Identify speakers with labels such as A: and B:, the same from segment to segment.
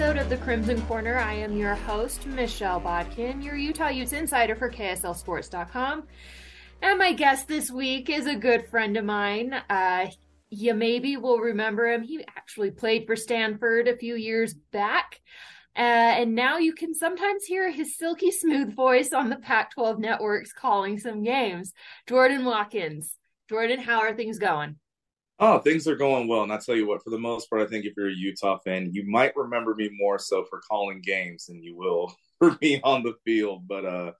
A: Episode of the Crimson Corner. I am your host, Michelle Bodkin, your Utah Utes insider for KSLSports.com. And my guest this week is a good friend of mine. Uh, you maybe will remember him. He actually played for Stanford a few years back. Uh, and now you can sometimes hear his silky smooth voice on the Pac 12 networks calling some games. Jordan Watkins. Jordan, how are things going?
B: Oh, things are going well. And I tell you what, for the most part, I think if you're a Utah fan, you might remember me more so for calling games than you will for me on the field. But uh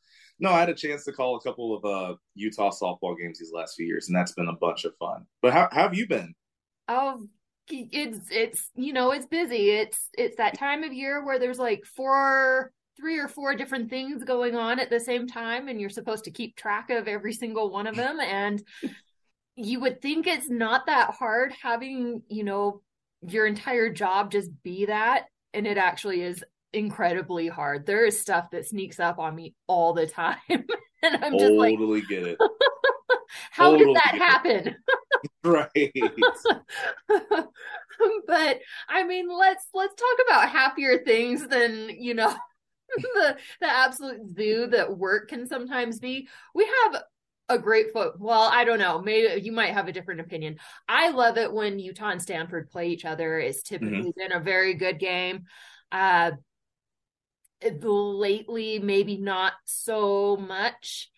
B: no, I had a chance to call a couple of uh Utah softball games these last few years, and that's been a bunch of fun. But how, how have you been?
A: Oh, it's it's you know it's busy. It's it's that time of year where there's like four three or four different things going on at the same time and you're supposed to keep track of every single one of them and you would think it's not that hard having, you know, your entire job just be that. And it actually is incredibly hard. There is stuff that sneaks up on me all the time. and I'm just
B: totally
A: like,
B: totally get it.
A: How totally did that happen?
B: right.
A: but I mean, let's let's talk about happier things than, you know, the the absolute zoo that work can sometimes be. We have a great foot. Well, I don't know. Maybe you might have a different opinion. I love it when Utah and Stanford play each other. It's typically mm-hmm. been a very good game. Uh, lately, maybe not so much.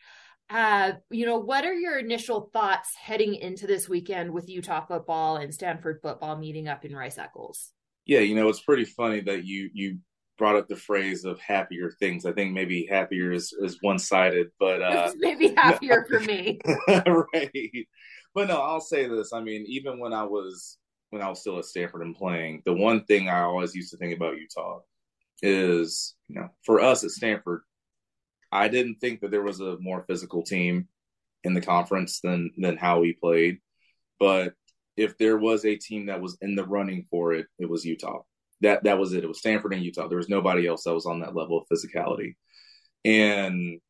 A: Uh, you know, what are your initial thoughts heading into this weekend with Utah football and Stanford football meeting up in Rice Eccles?
B: Yeah, you know, it's pretty funny that you you brought up the phrase of happier things. I think maybe happier is, is one sided, but uh,
A: maybe happier for me.
B: right. But no, I'll say this. I mean, even when I was when I was still at Stanford and playing, the one thing I always used to think about Utah is, you know, for us at Stanford, I didn't think that there was a more physical team in the conference than than how we played. But if there was a team that was in the running for it, it was Utah that that was it. It was Stanford and Utah. There was nobody else that was on that level of physicality. And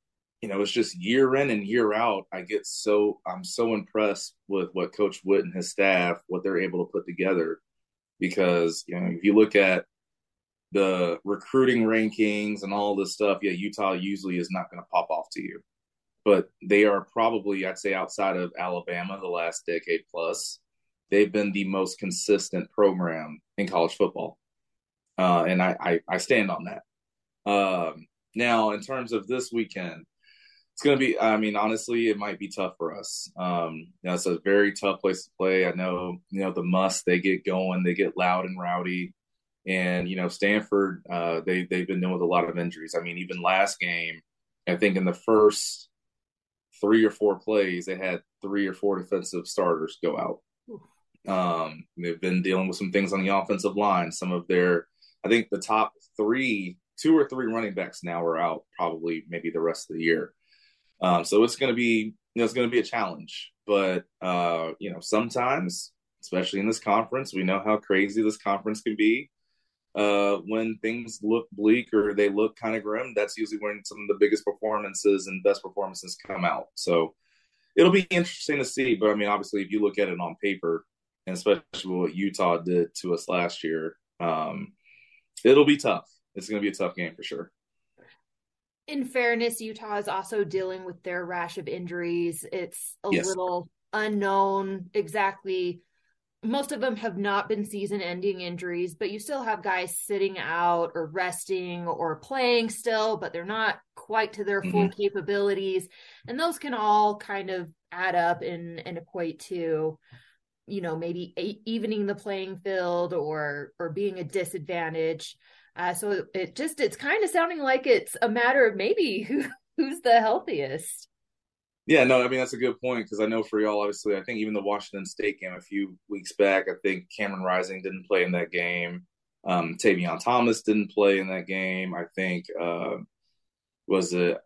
B: you know, it's just year in and year out. I get so I'm so impressed with what Coach Witt and his staff, what they're able to put together. Because you know, if you look at the recruiting rankings and all this stuff, yeah, Utah usually is not going to pop off to you, but they are probably, I'd say, outside of Alabama, the last decade plus, they've been the most consistent program in college football uh, and I, I, I stand on that. Um, now, in terms of this weekend, it's going to be. I mean, honestly, it might be tough for us. Um, you know, it's a very tough place to play. I know, you know, the MUSS they get going, they get loud and rowdy, and you know, Stanford, uh, they they've been dealing with a lot of injuries. I mean, even last game, I think in the first three or four plays, they had three or four defensive starters go out. Um, they've been dealing with some things on the offensive line. Some of their, I think the top three, two or three running backs now are out probably maybe the rest of the year. Um, so it's going to be, you know, it's going to be a challenge. But, uh, you know, sometimes, especially in this conference, we know how crazy this conference can be. Uh, when things look bleak or they look kind of grim, that's usually when some of the biggest performances and best performances come out. So it'll be interesting to see. But I mean, obviously, if you look at it on paper, and especially what Utah did to us last year, um, it'll be tough. It's going to be a tough game for sure.
A: In fairness, Utah is also dealing with their rash of injuries. It's a yes. little unknown exactly. Most of them have not been season ending injuries, but you still have guys sitting out or resting or playing still, but they're not quite to their mm-hmm. full capabilities. And those can all kind of add up and, and equate to you know maybe evening the playing field or or being a disadvantage. Uh, so it just it's kind of sounding like it's a matter of maybe who who's the healthiest.
B: Yeah no i mean that's a good point because i know for y'all obviously i think even the washington state game a few weeks back i think cameron rising didn't play in that game. Um tavion thomas didn't play in that game i think uh was it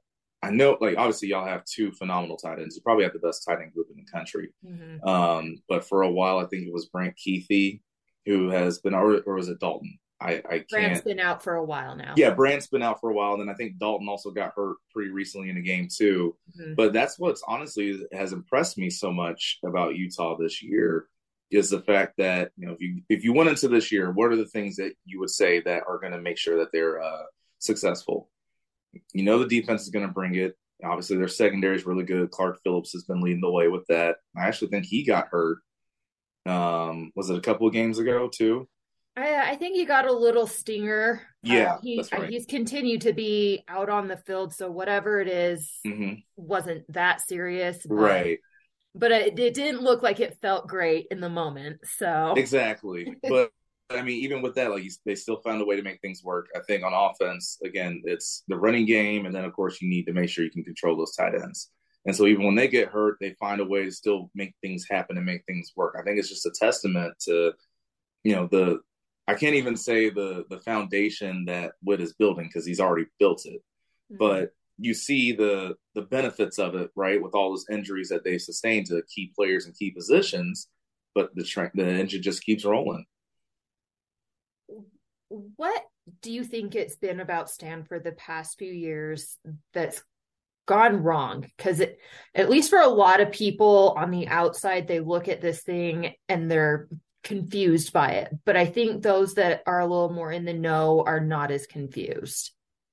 B: I know, like obviously, y'all have two phenomenal tight ends. You probably have the best tight end group in the country. Mm-hmm. Um, but for a while, I think it was Brant Kuithe who has been, or, or was it Dalton? I, I can't.
A: Brant's been out for a while now.
B: Yeah, Brant's been out for a while. And then I think Dalton also got hurt pretty recently in a game too. Mm-hmm. But that's what's honestly has impressed me so much about Utah this year is the fact that you know if you if you went into this year, what are the things that you would say that are going to make sure that they're uh, successful? You know the defense is going to bring it. Obviously, their secondary is really good. Clark Phillips has been leading the way with that. I actually think he got hurt. Um, was it a couple of games ago too?
A: I, I think he got a little stinger.
B: Uh, yeah,
A: uh, he, right. he's continued to be out on the field, so whatever it is, mm-hmm. wasn't that serious,
B: but, right?
A: But it, it didn't look like it felt great in the moment. So
B: exactly, but I mean, even with that, like they still found a way to make things work. I think on offense, again, it's the running game, and then of course you need to make sure you can control those tight ends. And so even when they get hurt, they find a way to still make things happen and make things work. I think it's just a testament to, you know, the I can't even say the the foundation that Whit is building because he's already built it, mm-hmm. but you see the the benefits of it, right? With all those injuries that they sustained to key players and key positions, but the tra- the engine just keeps rolling
A: what do you think it's been about Stanford the past few years that's gone wrong? Because at least for a lot of people on the outside, they look at this thing and they're confused by it. But I think those that are a little more in the know are not as confused.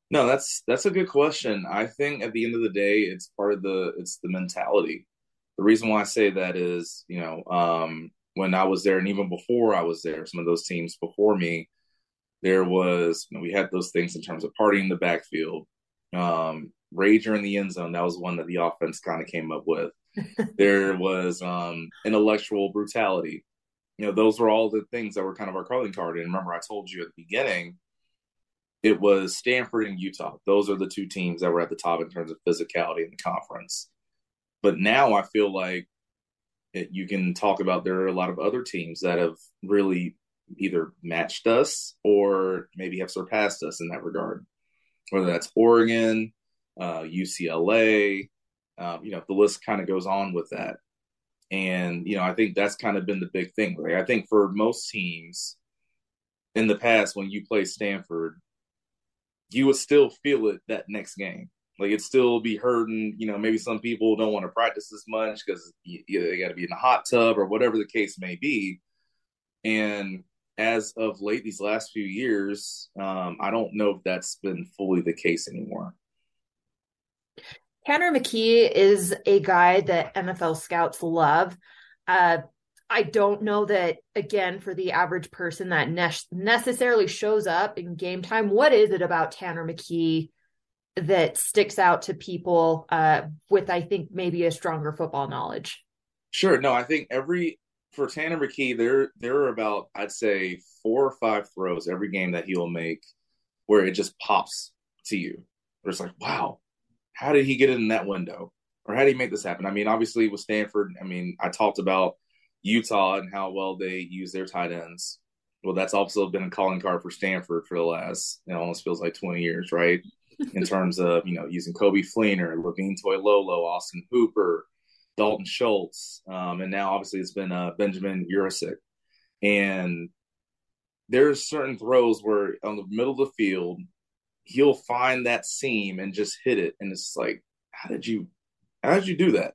B: No, that's that's a good question. I think at the end of the day, it's part of the it's the mentality. The reason why I say that is, you know, um, when I was there, and even before I was there, some of those teams before me, there was you know, we had those things in terms of partying in the backfield, um, rager in the end zone. That was one that the offense kind of came up with. there was um, intellectual brutality. You know, those were all the things that were kind of our calling card. And remember, I told you at the beginning, it was Stanford and Utah. Those are the two teams that were at the top in terms of physicality in the conference. But now I feel like it, you can talk about there are a lot of other teams that have really either matched us or maybe have surpassed us in that regard. Whether that's Oregon, uh, UCLA, um, you know, the list kind of goes on with that. And, you know, I think that's kind of been the big thing. Like, I think for most teams in the past, when you play Stanford, you would still feel it that next game. Like it still be hurting. You know, maybe some people don't want to practice as much because they got to be in the hot tub or whatever the case may be. And as of late, these last few years, um, I don't know if that's been fully the case anymore.
A: Tanner McKee is a guy that NFL scouts love. Uh, I don't know that, again, for the average person that ne- necessarily shows up in game time. What is it about Tanner McKee that sticks out to people uh, with, I think, maybe a stronger football knowledge?
B: Sure. No, I think every for Tanner McKee, there there are about I'd say four or five throws every game that he'll make where it just pops to you. Where it's like, wow, how did he get it in that window? or how did he make this happen? I mean, obviously with Stanford, I mean, I talked about Utah and how well they use their tight ends. Well, that's also been a calling card for Stanford for the last, it almost feels like 20 years, right? In terms of, you know, using Coby Fleener, Levine Toilolo, Austin Hooper, Dalton Schultz, um, and now obviously it's been uh, Benjamin Yurosek. And there's certain throws where on the middle of the field, he'll find that seam and just hit it. And it's like, how did you, how did you do that?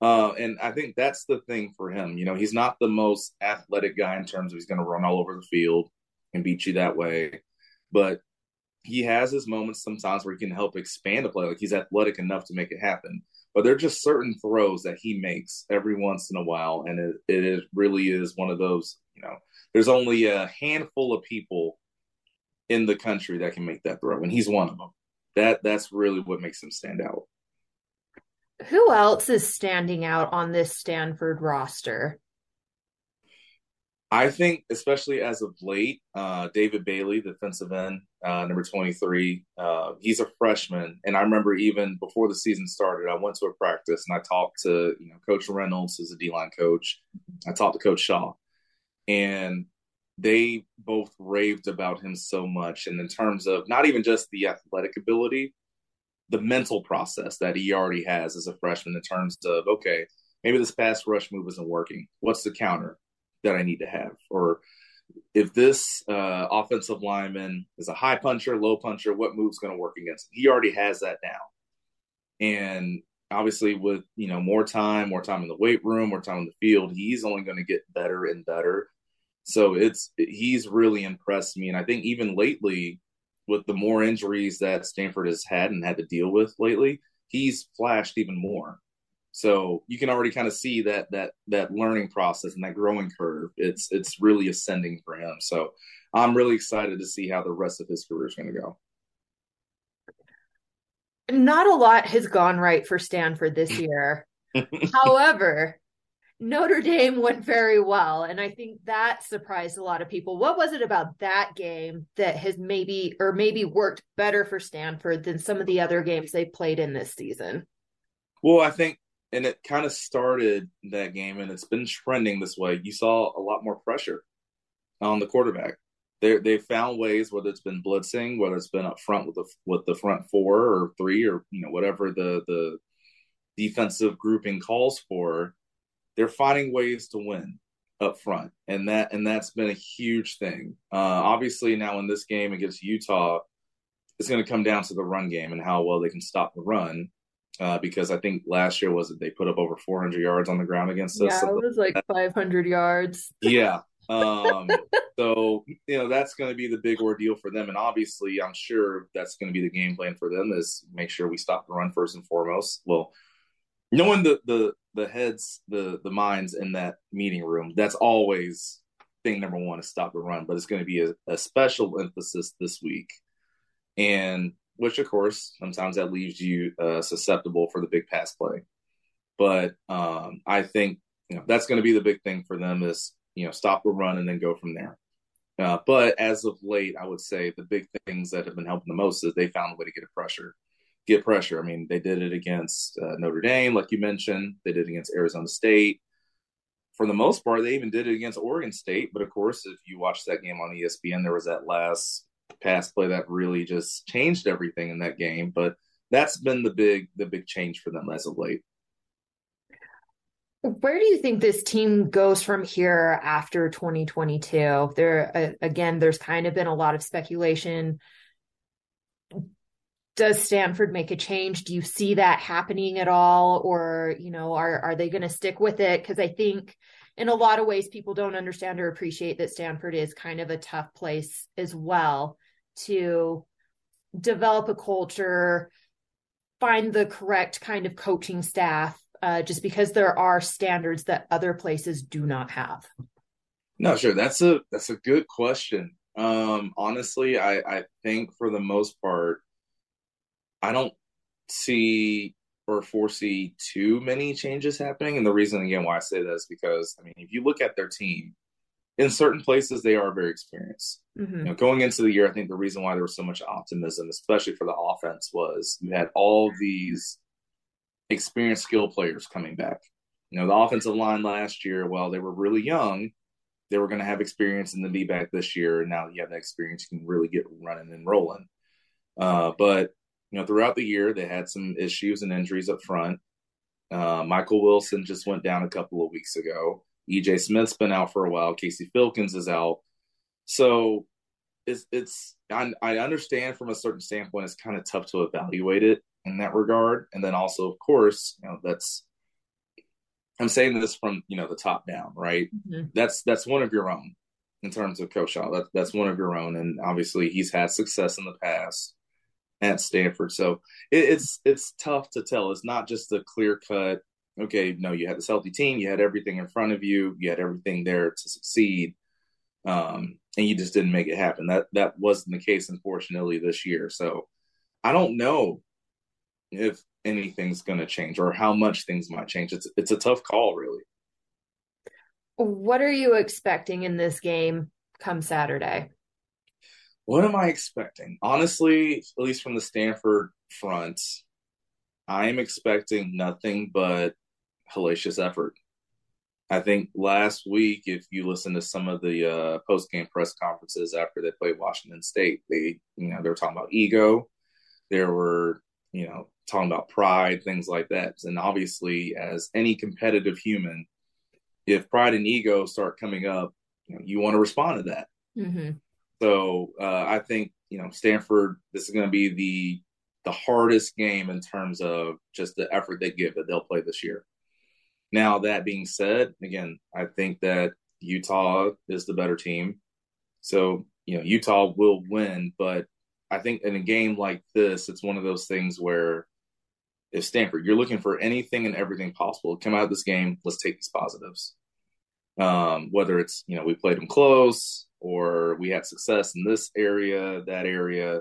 B: Uh, and I think that's the thing for him. You know, he's not the most athletic guy in terms of he's going to run all over the field and beat you that way, but he has his moments sometimes where he can help expand a play. Like he's athletic enough to make it happen. But there are just certain throws that he makes every once in a while, and it, it is, really is one of those. You know, there's only a handful of people in the country that can make that throw, and he's one of them. That that's really what makes him stand out.
A: Who else is standing out on this Stanford roster?
B: I think, especially as of late, uh, David Bailey, defensive end, uh, number 23, uh, he's a freshman. And I remember even before the season started, I went to a practice and I talked to, you know, Coach Reynolds, who's a D line coach. I talked to Coach Shaw. And they both raved about him so much. And in terms of not even just the athletic ability, the mental process that he already has as a freshman in terms of okay, maybe this pass rush move isn't working. What's the counter that I need to have? Or if this uh, offensive lineman is a high puncher, low puncher, what move's going to work against him? He already has that down. And obviously, with you know more time, more time in the weight room, more time in the field, he's only going to get better and better. So it's he's really impressed me, and I think even lately, with the more injuries that Stanford has had and had to deal with lately, he's flashed even more. So you can already kind of see that that that learning process and that growing curve. It's it's really ascending for him. So I'm really excited to see how the rest of his career is going to go.
A: Not a lot has gone right for Stanford this year. However, Notre Dame went very well. And I think that surprised a lot of people. What was it about that game that has maybe, or maybe worked better for Stanford than some of the other games they played in this season?
B: Well, I think, and it kind of started that game and it's been trending this way. You saw a lot more pressure on the quarterback. They they found ways, whether it's been blitzing, whether it's been up front with the with the front four or three or you know whatever the the defensive grouping calls for they're finding ways to win up front, and that and that's been a huge thing. Uh, obviously, now in this game against Utah, it's going to come down to the run game and how well they can stop the run. Uh, because I think last year was it they put up over 400 yards on the ground against us.
A: Yeah, it was like 500 yards.
B: Yeah. Um, so you know that's going to be the big ordeal for them, and obviously, I'm sure that's going to be the game plan for them is make sure we stop the run first and foremost. Well, knowing the the the heads, the the minds in that meeting room, that's always thing number one is stop the run. But it's going to be a, a special emphasis this week, and which of course sometimes that leaves you uh, susceptible for the big pass play. But um, I think you know that's going to be the big thing for them is you know stop the run and then go from there. Uh, but as of late, I would say the big things that have been helping the most is they found a way to get a pressure get pressure. I mean, they did it against uh, Notre Dame, like you mentioned. They did it against Arizona State. For the most part, they even did it against Oregon State. But of course, if you watch that game on ESPN, there was that last pass play that really just changed everything in that game. But that's been the big the big change for them as of late.
A: Where do you think this team goes from here after 2022? There uh, again, there's kind of been a lot of speculation does Stanford make a change? Do you see that happening at all? Or, you know, are, are they going to stick with it? Because I think in a lot of ways, people don't understand or appreciate that Stanford is kind of a tough place as well to develop a culture, find the correct kind of coaching staff, uh, just because there are standards that other places do not have.
B: No, sure. That's a that's a good question. Um, honestly, I, I think for the most part, I don't see or foresee too many changes happening. And the reason again why I say that is because I mean, if you look at their team, in certain places they are very experienced. Mm-hmm. You know, going into the year, I think the reason why there was so much optimism, especially for the offense, was you had all these experienced skill players coming back. You know, the offensive line last year, while they were really young, they were going to have experience in the be back this year. And now that you have that experience, you can really get running and rolling. Uh, but, you know, throughout the year, they had some issues and injuries up front. Uh, Michael Wilson just went down a couple of weeks ago. EJ Smith's been out for a while. Casey Filkins is out. So it's, it's I, I understand from a certain standpoint, it's kind of tough to evaluate it in that regard. And then also, of course, you know, that's I'm saying this from you know the top down, right? Mm-hmm. That's that's one of your own in terms of Coach Shaw. That, that's one of your own, and obviously he's had success in the past at Stanford. So it, it's it's tough to tell. It's not just a clear cut. Okay, no, you had this healthy team, you had everything in front of you, you had everything there to succeed, um, and you just didn't make it happen. That that wasn't the case, unfortunately, this year. So I don't know if anything's going to change or how much things might change. It's it's a tough call, really.
A: What are you expecting in this game come Saturday?
B: What am I expecting? Honestly, at least from the Stanford front, I am expecting nothing but hellacious effort. I think last week, if you listen to some of the uh, post game press conferences after they played Washington State, they you know they were talking about ego. There were you know talking about pride, things like that. And obviously, as any competitive human, if pride and ego start coming up, you, know, you want to respond to that. Mm-hmm. So uh, I think you know Stanford. This is going to be the the hardest game in terms of just the effort they give that they'll play this year. Now that being said, again, I think that Utah is the better team. So you know Utah will win, but I think in a game like this, it's one of those things where if Stanford, you're looking for anything and everything possible. Come out of this game, let's take these positives. Um, whether it's you know we played them close or we had success in this area, that area,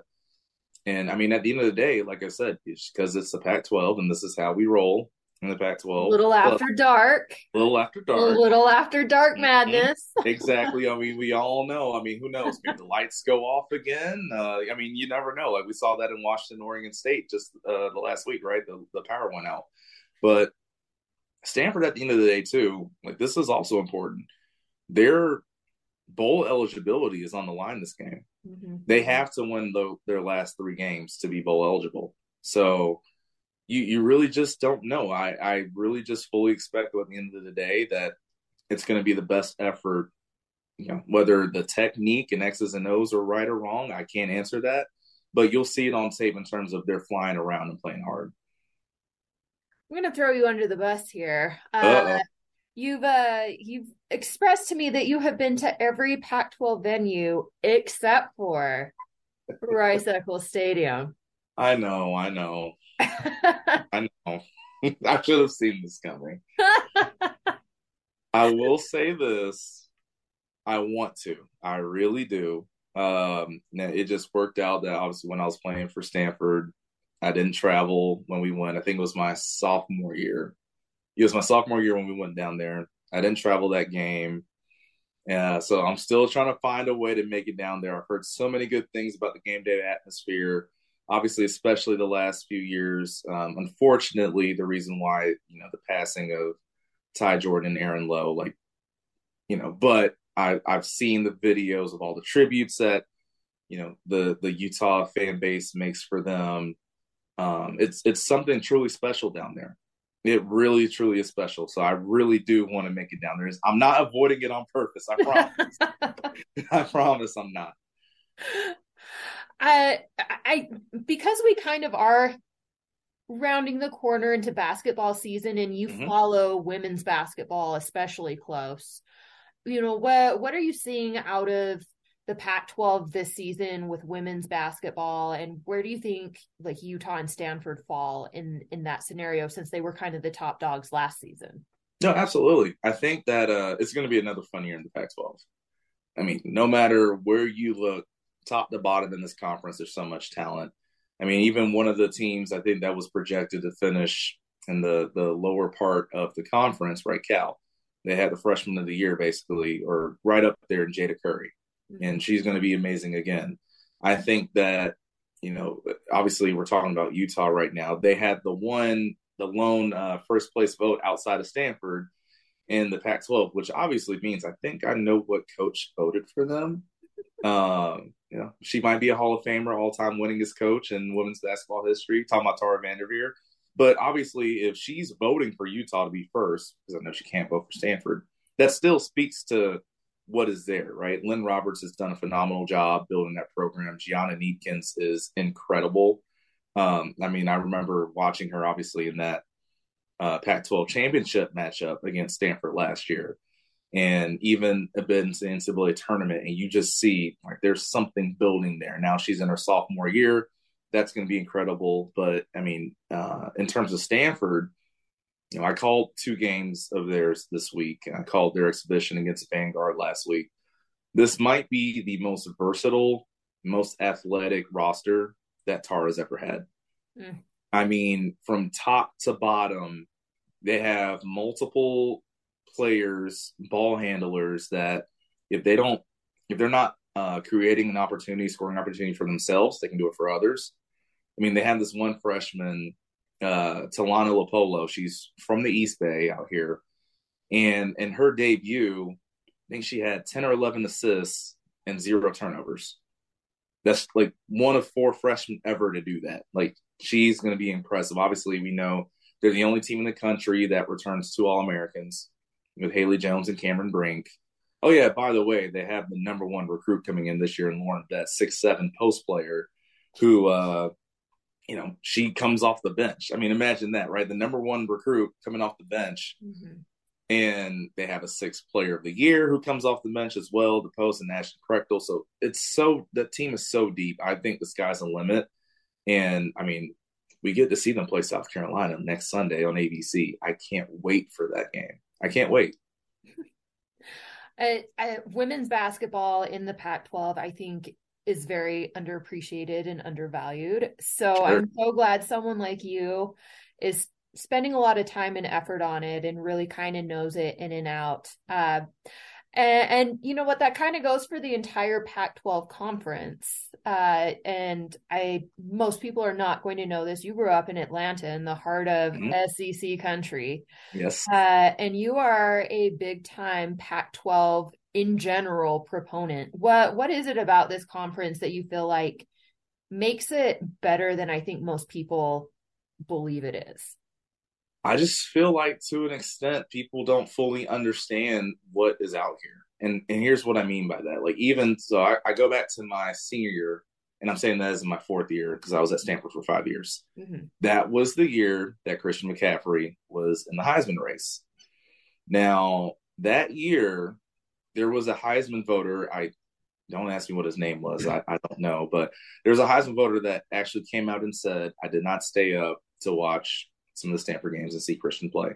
B: and I mean at the end of the day, like I said, it's because it's the Pac-12 and this is how we roll in the Pac-12.
A: Little after dark.
B: Little after dark.
A: A little after dark mm-hmm. madness.
B: exactly. I mean, we all know. I mean, who knows? Maybe the lights go off again. Uh, I mean, you never know. Like we saw that in Washington, Oregon State just uh, the last week, right? The the power went out. But Stanford, at the end of the day, too, like this is also important. Their bowl eligibility is on the line this game. Mm-hmm. They have to win the, their last three games to be bowl eligible. So you you really just don't know. I I really just fully expect at the end of the day that it's going to be the best effort. You know, whether the technique and X's and O's are right or wrong, I can't answer that. But you'll see it on tape in terms of they're flying around and playing hard.
A: I'm going to throw you under the bus here. Uh, you've uh, you've expressed to me that you have been to every Pac-12 venue except for Rice Eccles Stadium.
B: I know, I know. I know. I should have seen this coming. I will say this. I want to. I really do. Um, it just worked out that obviously when I was playing for Stanford, I didn't travel when we went. I think it was my sophomore year. It was my sophomore year when we went down there. I didn't travel that game. Uh, so I'm still trying to find a way to make it down there. I've heard so many good things about the game day atmosphere obviously, especially the last few years. Um, unfortunately, the reason why you know the passing of Ty Jordan and Aaron Lowe, like you know, but I, I've seen the videos of all the tributes that you know the the Utah fan base makes for them. Um, it's it's something truly special down there. It really, truly is special. So I really do want to make it down there. I'm not avoiding it on purpose. I promise. I promise I'm not.
A: I, I, because we kind of are rounding the corner into basketball season and you mm-hmm. follow women's basketball especially close. You know, what what are you seeing out of the Pac-12 this season with women's basketball and where do you think like Utah and Stanford fall in in that scenario since they were kind of the top dogs last season?
B: No, absolutely. I think that uh it's going to be another fun year in the Pac-12. I mean, no matter where you look, top to bottom in this conference, there's so much talent. I mean, even one of the teams I think that was projected to finish in the the lower part of the conference, right? Cal, they had the freshman of the year basically, or right up there in Jayda Curry, mm-hmm. and she's going to be amazing again. I think that you know, obviously, we're talking about Utah right now. They had the one the lone uh, first place vote outside of Stanford in the Pac-12, which obviously means I think I know what coach voted for them. Um, you know, she might be a Hall of Famer, all-time winningest coach in women's basketball history. Talking about Tara Vanderveer, but obviously, if she's voting for Utah to be first, because I know she can't vote for Stanford, that still speaks to what is there, right? Lynn Roberts has done a phenomenal job building that program. Gianna Kneepkens is incredible. Um, I mean, I remember watching her obviously in that uh, Pac-12 championship matchup against Stanford last year, and even a bit in the NCAA tournament, and you just see like there's something building there. Now she's in her sophomore year. That's going to be incredible. But I mean, uh, in terms of Stanford, you know, I called two games of theirs this week. I called their exhibition against Vanguard last week. This might be the most versatile, most athletic roster that Tara's ever had. Mm. I mean, from top to bottom, they have multiple players, ball handlers that if they don't, if they're not uh, creating an opportunity, scoring opportunity for themselves, they can do it for others. I mean, they have this one freshman uh, Talana Lepolo. She's from the East Bay out here. And in her debut, I think she had 10 or 11 assists and zero turnovers. That's like one of four freshmen ever to do that. Like she's going to be impressive. Obviously, we know they're the only team in the country that returns two All Americans with Haley Jones and Cameron Brink. Oh yeah, by the way, they have the number one recruit coming in this year in Lauren, that six seven post player, who uh, you know, she comes off the bench. I mean, imagine that, right? The number one recruit coming off the bench. Mm-hmm. And they have a sixth player of the year who comes off the bench as well, the post and Ashten Prechtel. So it's so the team is so deep. I think the sky's the limit. And I mean, we get to see them play South Carolina next Sunday on ABC. I can't wait for that game. I can't wait.
A: I, I, women's basketball in the Pac 12, I think, is very underappreciated and undervalued. So sure. I'm so glad someone like you is spending a lot of time and effort on it and really kind of knows it in and out. Uh, and, and, you know what? That kind of goes for the entire Pac-12 conference. Uh, and I, most people are not going to know this. You grew up in Atlanta, in the heart of mm-hmm. SEC country.
B: Yes.
A: Uh, and you are a big time Pac-12 in general proponent. What what is it about this conference that you feel like makes it better than I think most people believe it is?
B: I just feel like to an extent people don't fully understand what is out here. And and here's what I mean by that. Like even so I, I go back to my senior year and I'm saying that as my fourth year because I was at Stanford for five years. Mm-hmm. That was the year that Christian McCaffrey was in the Heisman race. Now, that year, there was a Heisman voter. I don't ask me what his name was. I, I don't know, but there was a Heisman voter that actually came out and said, "I did not stay up to watch some of the Stanford games and see Christian play."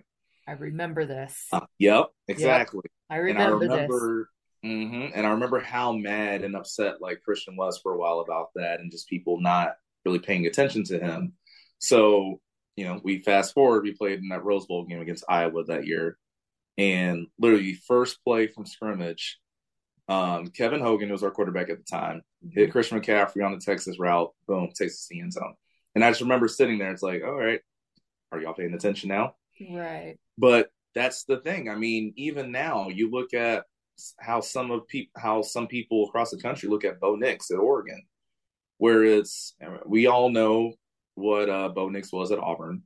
A: I remember this.
B: Uh, yep, exactly.
A: Yep. I remember,
B: and I remember mm-hmm, and I remember how mad and upset like Christian was for a while about that, and just people not really paying attention to him. So you know, we fast forward. We played in that Rose Bowl game against Iowa that year, and literally first play from scrimmage, um, Kevin Hogan was our quarterback at the time. Mm-hmm. Hit Christian McCaffrey on the Texas route, boom, takes us the end zone. And I just remember sitting there. It's like, all right, are y'all paying attention now?
A: Right.
B: But that's the thing. I mean, even now, you look at how some of people, how some people across the country look at Bo Nix at Oregon, where it's we all know what uh, Bo Nix was at Auburn.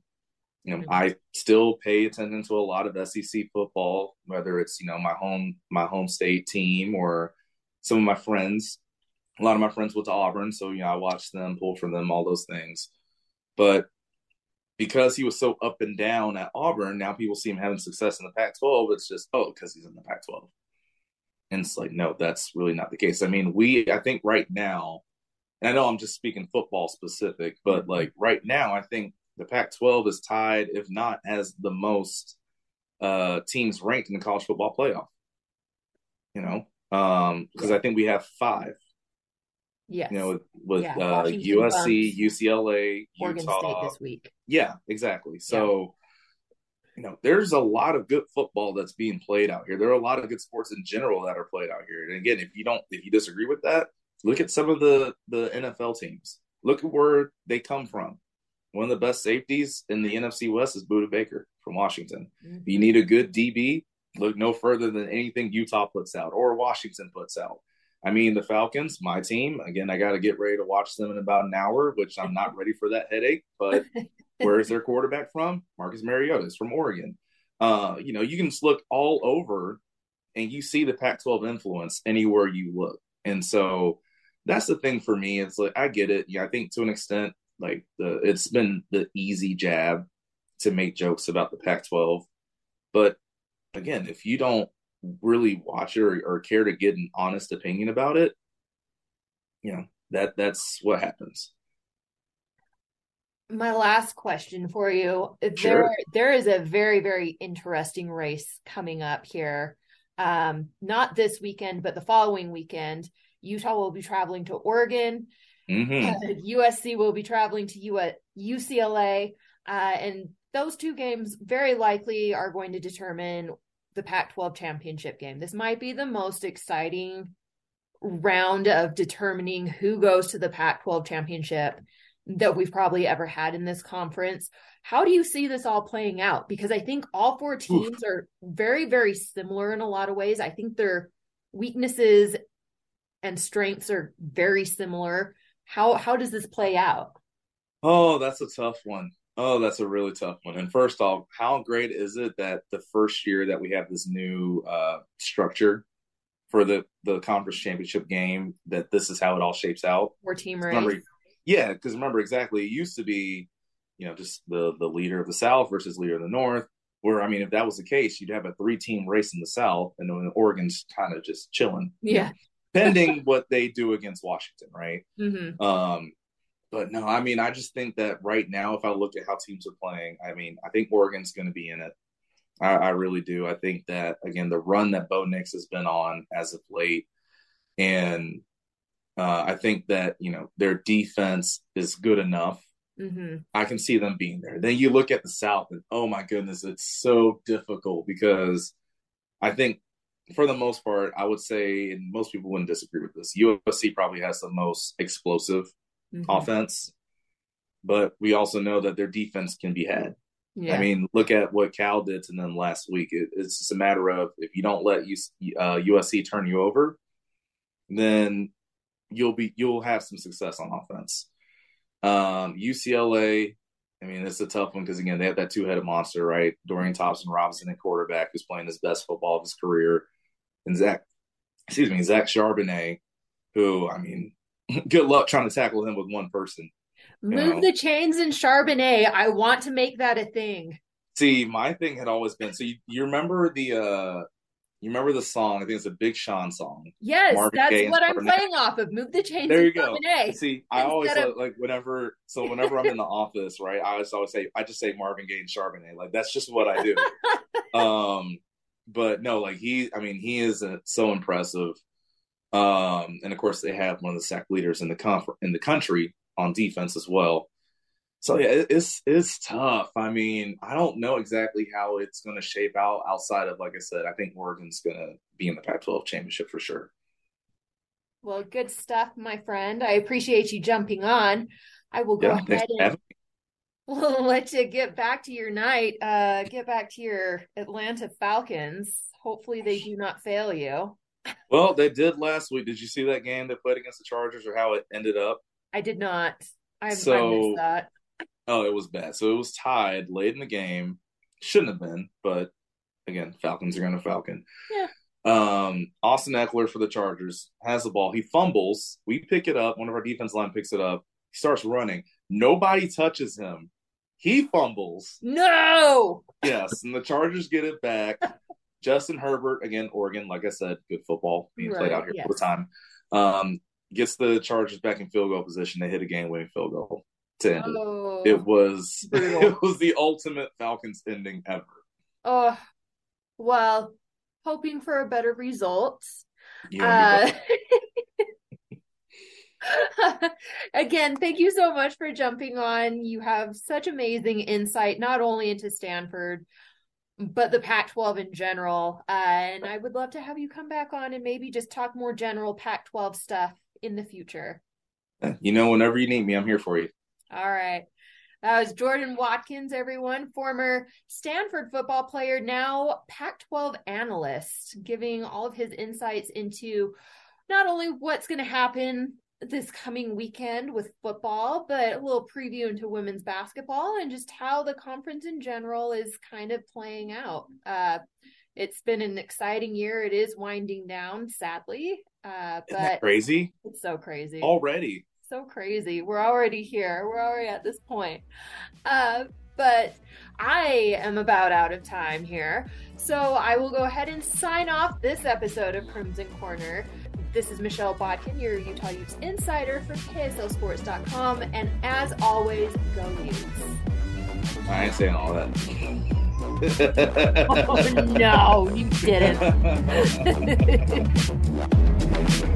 B: You know, I still pay attention to a lot of SEC football, whether it's you know my home my home state team or some of my friends. A lot of my friends went to Auburn, so you know I watched them, pull for them, all those things. But because he was so up and down at Auburn, now people see him having success in the Pac-12. It's just oh, because he's in the Pac-12, and it's like no, that's really not the case. I mean, we I think right now, and I know I'm just speaking football specific, but like right now, I think the Pac-12 is tied, if not as the most uh, teams ranked in the college football playoff. You know, because um, I think we have five.
A: Yeah.
B: You know, with, yeah. uh, USC, UCLA,
A: Oregon
B: Utah.
A: State this week.
B: Yeah, exactly. So, yeah. you know, there's a lot of good football that's being played out here. There are a lot of good sports in general that are played out here. And again, if you don't, if you disagree with that, look at some of the the NFL teams. Look at where they come from one of the best safeties in the NFC West is Budda Baker from Washington. Mm-hmm. If you need a good DB, look no further than anything Utah puts out or Washington puts out. I mean, the Falcons, my team, again, I got to get ready to watch them in about an hour, which I'm not ready for that headache. But where is their quarterback from? Marcus Mariota is from Oregon. Uh, you know, you can just look all over and you see the Pac 12 influence anywhere you look. And so that's the thing for me. It's like, I get it. Yeah, I think to an extent, like the it's been the easy jab to make jokes about the Pac 12. But again, if you don't really watch it or, or care to get an honest opinion about it, you know, that that's what happens.
A: My last question for you
B: sure.
A: there there is a very very interesting race coming up here. Um not this weekend but the following weekend. Utah will be traveling to oregon.
B: Mm-hmm.
A: uh, usc will be traveling to U- ucla uh, and those two games very likely are going to determine the pac 12 championship game this might be the most exciting round of determining who goes to the pac 12 championship that we've probably ever had in this conference. How do you see this all playing out? Because I think all four teams Oof. are very, very similar in a lot of ways. I think their weaknesses and strengths are very similar. How how does this play out?
B: Oh, that's a tough one. Oh, that's a really tough one. And first off, how great is it that the first year that we have this new uh, structure for the the conference championship game that this is how it all shapes out?
A: Four team race.
B: Yeah, because remember exactly, it used to be, you know, just the the leader of the South versus leader of the North. Where I mean, if that was the case, you'd have a three team race in the South, and then Oregon's kind of just chilling.
A: Yeah,
B: pending what they do against Washington, right?
A: Mm-hmm.
B: Um, but no, I mean, I just think that right now, if I look at how teams are playing, I mean, I think Oregon's going to be in it. I, I, really do. I think that again, the run that Bo Nix has been on as of late, and uh, I think that you know their defense is good enough.
A: Mm-hmm.
B: I can see them being there. Then you look at the South, and oh my goodness, it's so difficult because I think for the most part, I would say, and most people wouldn't disagree with this. USC probably has the most explosive mm-hmm. offense, but we also know that their defense can be had.
A: Yeah.
B: I mean, look at what Cal did to them last week. It, it's just a matter of if you don't let uh, USC turn you over, then you'll be you'll have some success on offense. Um, UCLA, I mean, it's a tough one because again, they have that two headed monster, right? Dorian Thompson Robinson at quarterback, who's playing his best football of his career, and Zach, excuse me, Zach Charbonnet, who I mean, good luck trying to tackle him with one person.
A: Move know? the chains in Charbonnet. I want to make that a thing.
B: See, my thing had always been so you, you remember the uh you remember the song? I think it's a Big Sean song.
A: Yes, Marvin that's Gaye what I'm playing off of. Move the chains.
B: There you go. See, I always of... like whenever. So whenever I'm in the office, right? I always always say I just say Marvin Gaye and Charbonnet. Like that's just what I do. um, but no, like he. I mean, he is a, so impressive. Um, and of course, they have one of the sack leaders in the conf- in the country on defense as well. So yeah, it's it's tough. I mean, I don't know exactly how it's going to shape out outside of like I said. I think Oregon's going to be in the Pac-12 championship for sure.
A: Well, good stuff, my friend. I appreciate you jumping on. I will go yeah, ahead and we'll let you get back to your night. Uh, get back to your Atlanta Falcons. Hopefully, they do not fail you.
B: Well, they did last week. Did you see that game they played against the Chargers, or how it ended up?
A: I did not. I,
B: so,
A: I missed that.
B: Oh, it was bad. So it was tied late in the game. Shouldn't have been, but again, Falcons are going to Falcon.
A: Yeah.
B: Um, Austin Ekeler for the Chargers has the ball. He fumbles. We pick it up. One of our defense line picks it up. He starts running. Nobody touches him. He fumbles.
A: No.
B: Yes, and the Chargers get it back. Justin Herbert again, Oregon. Like I said, good football being right, played out here yes. all the time. Um, gets the Chargers back in field goal position. They hit a game-winning field goal to end oh, it. It was brutal. it was the ultimate Falcons ending ever.
A: Oh, well, hoping for a better result. Uh, again, thank you so much for jumping on. You have such amazing insight, not only into Stanford, but the Pac 12 in general. Uh, and I would love to have you come back on and maybe just talk more general Pac 12 stuff in the future.
B: You know, whenever you need me, I'm here for you.
A: All right. That was Jordan Watkins, everyone, former Stanford football player, now Pac 12 analyst, giving all of his insights into not only what's going to happen this coming weekend with football, but a little preview into women's basketball and just how the conference in general is kind of playing out. Uh, it's been an exciting year. It is winding down, sadly. Uh, but
B: crazy.
A: It's so crazy
B: already.
A: So crazy. We're already here. We're already at this point. Uh, but I am about out of time here. So I will go ahead and sign off this episode of Crimson Corner. This is Michelle Bodkin, your Utah Utes insider for KSLSports.com. And as always, go Utes.
B: I ain't saying all that.
A: oh, no, you didn't.